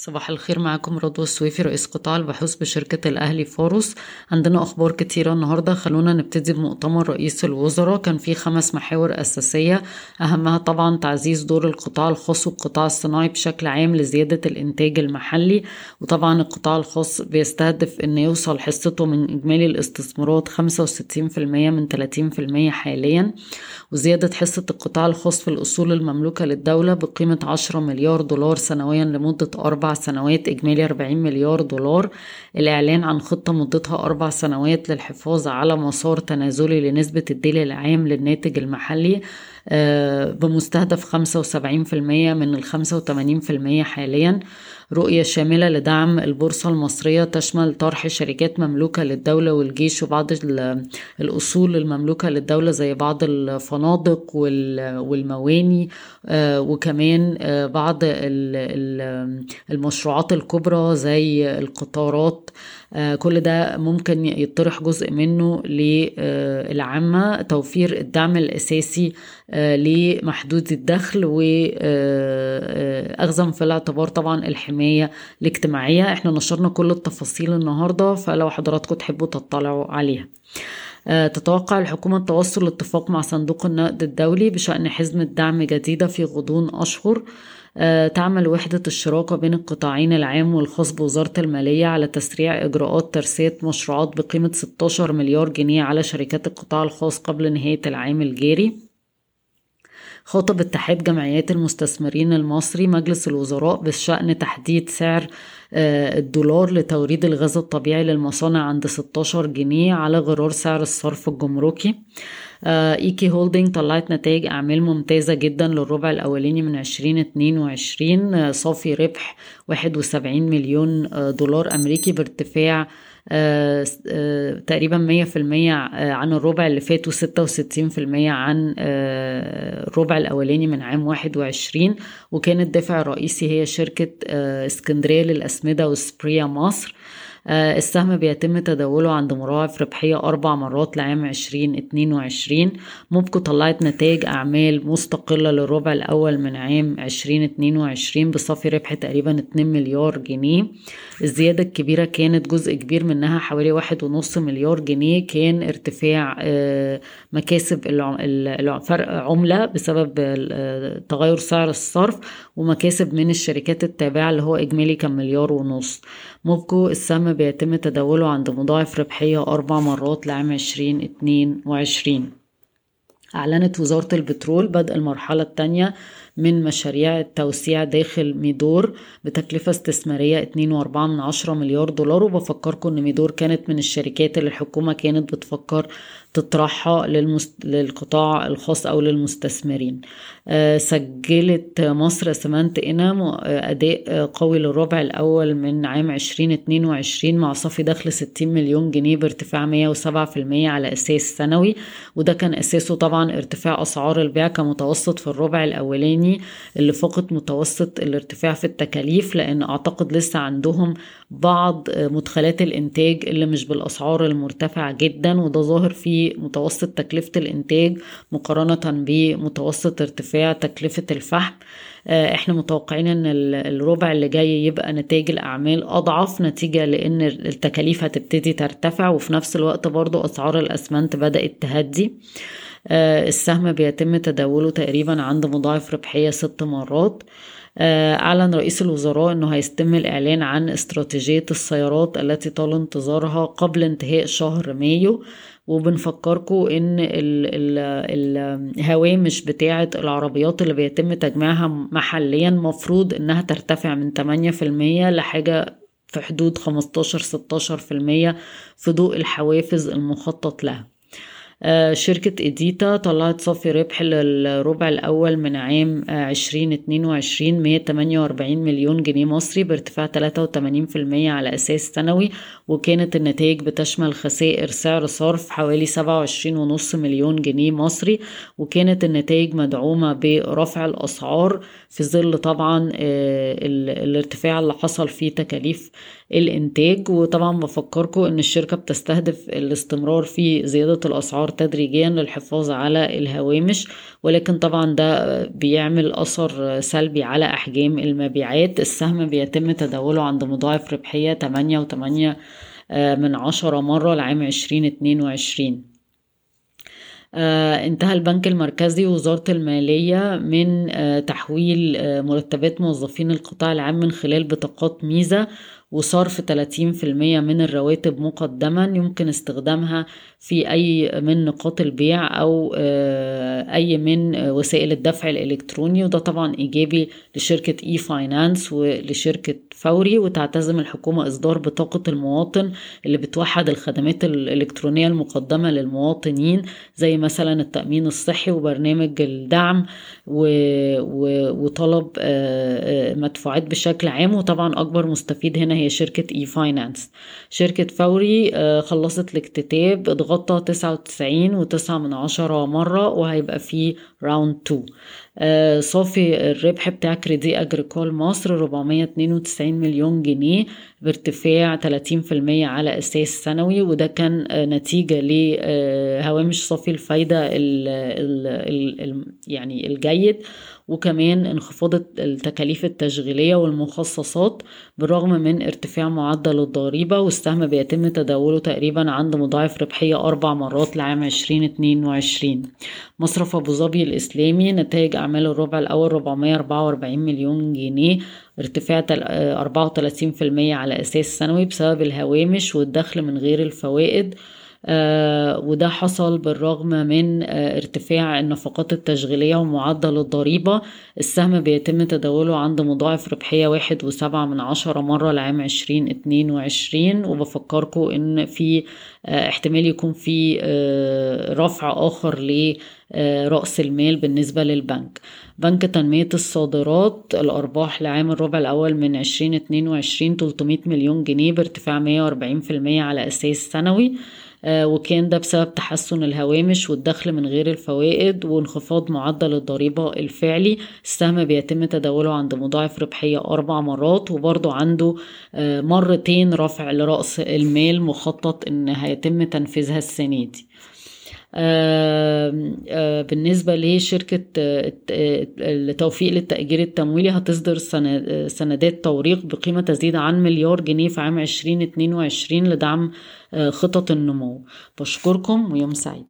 صباح الخير معاكم رضوى السويفي رئيس قطاع البحوث بشركة الأهلي فاروس عندنا أخبار كتيرة النهاردة. خلونا نبتدي بمؤتمر رئيس الوزراء. كان فيه خمس محاور أساسية. أهمها طبعا تعزيز دور القطاع الخاص والقطاع الصناعي بشكل عام لزيادة الإنتاج المحلي. وطبعا القطاع الخاص بيستهدف أن يوصل حصته من إجمالي الاستثمارات خمسة وستين في المية من تلاتين في المية حاليا. وزيادة حصة القطاع الخاص في الأصول المملوكة للدولة بقيمة عشرة مليار دولار سنويا لمدة أربع سنوات إجمالي 40 مليار دولار الإعلان عن خطة مدتها أربع سنوات للحفاظ على مسار تنازلي لنسبة الدين العام للناتج المحلي بمستهدف 75% من ال 85% حاليا. رؤية شاملة لدعم البورصة المصرية تشمل طرح شركات مملوكة للدولة والجيش وبعض الأصول المملوكة للدولة زي بعض الفنادق والمواني آه، وكمان آه، بعض المشروعات الكبرى زي القطارات آه، كل ده ممكن يطرح جزء منه للعامة توفير الدعم الأساسي لمحدود الدخل وأخذا في الاعتبار طبعا الحماية الاجتماعية. إحنا نشرنا كل التفاصيل النهاردة فلو حضراتكم تحبوا تطلعوا عليها. تتوقع الحكومة التوصل لاتفاق مع صندوق النقد الدولي بشأن حزمة دعم جديدة في غضون أشهر. تعمل وحدة الشراكة بين القطاعين العام والخاص بوزارة المالية على تسريع إجراءات ترسية مشروعات بقيمة 16 مليار جنيه على شركات القطاع الخاص قبل نهاية العام الجاري. خاطب اتحاد جمعيات المستثمرين المصري مجلس الوزراء بشأن تحديد سعر آه، الدولار لتوريد الغاز الطبيعي للمصانع عند 16 جنيه على غرار سعر الصرف الجمركي. إيكي هولدنج طلعت نتائج أعمال ممتازة جدا للربع الأولاني من 2022 آه، صافي ربح 71 مليون آه، دولار أمريكي بارتفاع آه، آه، تقريبا مية في المية آه، عن الربع اللي فات وستة وستين في المية عن الربع الأولاني من عام واحد وعشرين. وكان الدافع الرئيسي هي شركة اسكندرية للأسمدة وسبريا مصر. آه، السهم بيتم تداوله عند مضاعف ربحية أربع مرات لعام عشرين اتنين وعشرين. موبكو طلعت نتائج أعمال مستقلة للربع الأول من عام عشرين اتنين وعشرين بصافي ربح تقريبا اتنين مليار جنيه. الزيادة الكبيرة كانت جزء كبير منها حوالي واحد ونص مليار جنيه. كان ارتفاع آه، مكاسب فرق عملة بسبب آه، تغير سعر الصرف ومكاسب من الشركات التابعة اللي هو إجمالي كان مليار ونص. موبكو السهم بيتم تداوله عند مضاعف ربحية أربع مرات لعام عشرين اتنين وعشرين. أعلنت وزارة البترول بدء المرحلة الثانية من مشاريع التوسيع داخل ميدور بتكلفة استثمارية 2.4 مليار دولار وبفكركم إن ميدور كانت من الشركات اللي الحكومة كانت بتفكر تطرحها للمست... للقطاع الخاص أو للمستثمرين. آه، سجلت مصر سمنت إنام آه، أداء قوي للربع الأول من عام 2022 مع صافي دخل 60 مليون جنيه بارتفاع 107% على أساس سنوي. وده كان أساسه طبعا ارتفاع أسعار البيع كمتوسط في الربع الأولاني اللي فقط متوسط الارتفاع في التكاليف لأن أعتقد لسه عندهم بعض مدخلات الإنتاج اللي مش بالأسعار المرتفعة جدا وده ظاهر في متوسط تكلفة الإنتاج مقارنة بمتوسط ارتفاع تكلفة الفحم. آه، إحنا متوقعين ان الربع اللي جاي يبقى نتائج الأعمال أضعف نتيجة لأن التكاليف هتبتدي ترتفع وفي نفس الوقت برضو أسعار الأسمنت بدأت تهدي. آه، السهم بيتم تداوله تقريبا عند مضاعف ربحية ست مرات. آه، أعلن رئيس الوزراء أنه هيتم الإعلان عن استراتيجية السيارات التي طال انتظارها قبل انتهاء شهر مايو. وبنفكركم إن الهوامش بتاعة العربيات اللي بيتم تجميعها محليا مفروض إنها ترتفع من 8% لحاجة في حدود 15-16% في ضوء الحوافز المخطط لها. آه، شركة إديتا طلعت صافي ربح للربع الأول من عام عشرين اتنين وعشرين مية تمانية وأربعين مليون جنيه مصري بارتفاع تلاتة وتمانين في المية على أساس سنوي وكانت النتائج بتشمل خسائر سعر صرف حوالي سبعة وعشرين ونص مليون جنيه مصري وكانت النتائج مدعومة برفع الأسعار في ظل طبعا آه، الارتفاع اللي حصل في تكاليف الإنتاج. وطبعا بفكركم إن الشركة بتستهدف الاستمرار في زيادة الأسعار الأسعار تدريجيا للحفاظ على الهوامش ولكن طبعا ده بيعمل أثر سلبي على أحجام المبيعات. السهم بيتم تداوله عند مضاعف ربحية تمانية وتمانية من عشرة مرة لعام عشرين اتنين وعشرين. آه انتهى البنك المركزي ووزارة المالية من آه تحويل آه مرتبات موظفين القطاع العام من خلال بطاقات ميزة وصرف 30% من الرواتب مقدما يمكن استخدامها في أي من نقاط البيع أو أي من وسائل الدفع الإلكتروني. وده طبعا إيجابي لشركة إي فاينانس ولشركة فوري وتعتزم الحكومة إصدار بطاقة المواطن اللي بتوحد الخدمات الإلكترونية المقدمة للمواطنين زي مثلا التأمين الصحي وبرنامج الدعم وطلب مدفوعات بشكل عام. وطبعا أكبر مستفيد هنا هي شركة إي فاينانس شركة فوري خلصت الاكتتاب اتغطى تسعة وتسعين وتسعة من عشرة مرة وهيبقى فيه round two صافي الربح بتاع كريدي أجريكول مصر 492 مليون جنيه بارتفاع 30% على أساس سنوي وده كان نتيجة لهوامش صافي الفايدة ال ال ال يعني الجيد. وكمان انخفاض التكاليف التشغيلية والمخصصات بالرغم من ارتفاع معدل الضريبة والسهم بيتم تداوله تقريبا عند مضاعف ربحية أربع مرات لعام 2022 مصرف أبو ظبي الإسلامي نتائج أعمال الربع الأول 444 مليون جنيه ارتفاع 34% على أساس سنوي بسبب الهوامش والدخل من غير الفوائد. وده حصل بالرغم من آه ارتفاع النفقات التشغيلية ومعدل الضريبة. السهم بيتم تداوله عند مضاعف ربحية واحد وسبعة من عشرة مرة لعام عشرين اتنين وعشرين. وبفكركم إن في آه احتمال يكون في رفع آخر لرأس المال بالنسبة للبنك. بنك تنمية الصادرات الأرباح لعام الربع الأول من عشرين اتنين وعشرين تلتمية مليون جنيه بارتفاع مية وأربعين في المية على أساس سنوي. وكان ده بسبب تحسن الهوامش والدخل من غير الفوائد وانخفاض معدل الضريبة الفعلي. السهم بيتم تداوله عند مضاعف ربحية أربع مرات وبرضه عنده مرتين رفع لرأس المال مخطط إن هيتم تنفيذها السنة دي. بالنسبة لشركة التوفيق للتأجير التمويلي هتصدر سندات توريق بقيمة تزيد عن مليار جنيه في عام 2022 لدعم خطط النمو. بشكركم ويوم سعيد.